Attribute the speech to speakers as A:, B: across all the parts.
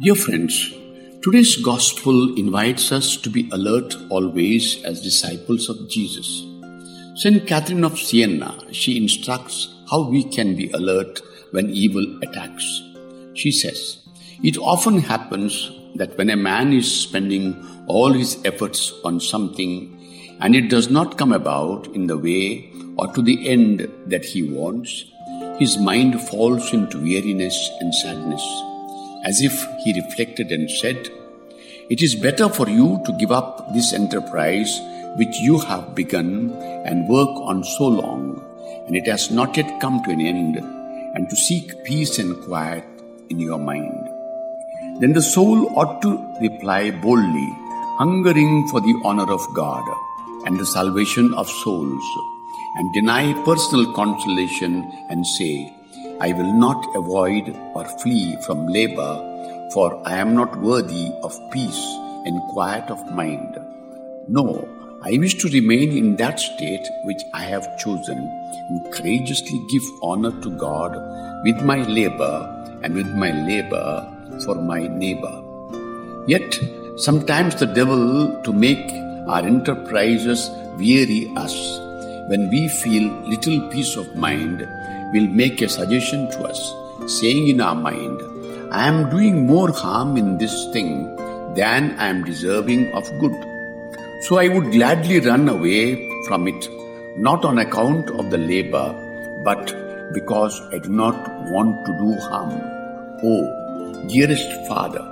A: Dear friends, today's gospel invites us to be alert always as disciples of Jesus. Saint Catherine of Siena, she instructs how we can be alert when evil attacks. She says, It often happens that when a man is spending all his efforts on something and it does not come about in the way or to the end that he wants, his mind falls into weariness and sadness as if he reflected and said, It is better for you to give up this enterprise which you have begun and work on so long, and it has not yet come to an end, and to seek peace and quiet in your mind. Then the soul ought to reply boldly, hungering for the honor of God and the salvation of souls, and deny personal consolation and say, I will not avoid or flee from labor, for I am not worthy of peace and quiet of mind. No, I wish to remain in that state which I have chosen and courageously give honor to God with my labor and with my labor for my neighbor. Yet, sometimes the devil, to make our enterprises weary us, when we feel little peace of mind, will make a suggestion to us, saying in our mind, I am doing more harm in this thing than I am deserving of good. So I would gladly run away from it, not on account of the labor, but because I do not want to do harm. Oh, dearest Father,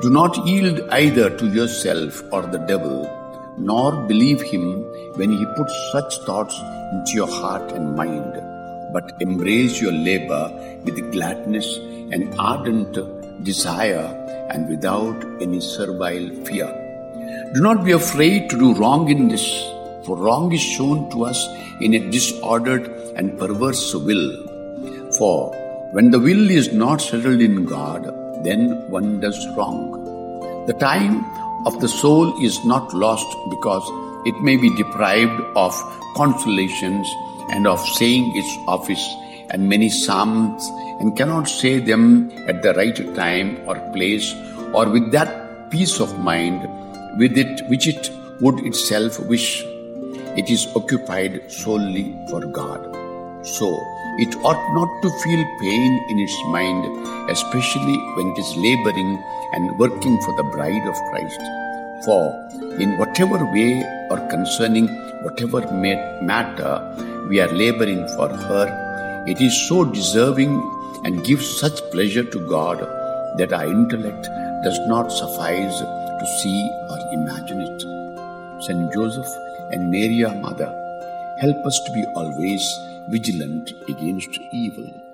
A: do not yield either to yourself or the devil, nor believe him when he puts such thoughts into your heart and mind but embrace your labor with gladness and ardent desire and without any servile fear. Do not be afraid to do wrong in this, for wrong is shown to us in a disordered and perverse will. For when the will is not settled in God, then one does wrong. The time of the soul is not lost because it may be deprived of consolations and of saying its office and many psalms and cannot say them at the right time or place or with that peace of mind with it which it would itself wish. It is occupied solely for God. So, it ought not to feel pain in its mind, especially when it is laboring and working for the bride of Christ. For in whatever way or concerning whatever matter we are laboring for her, it is so deserving and gives such pleasure to God that our intellect does not suffice to see or imagine it. Saint Joseph and Mary, our mother, help us to be always vigilant against evil.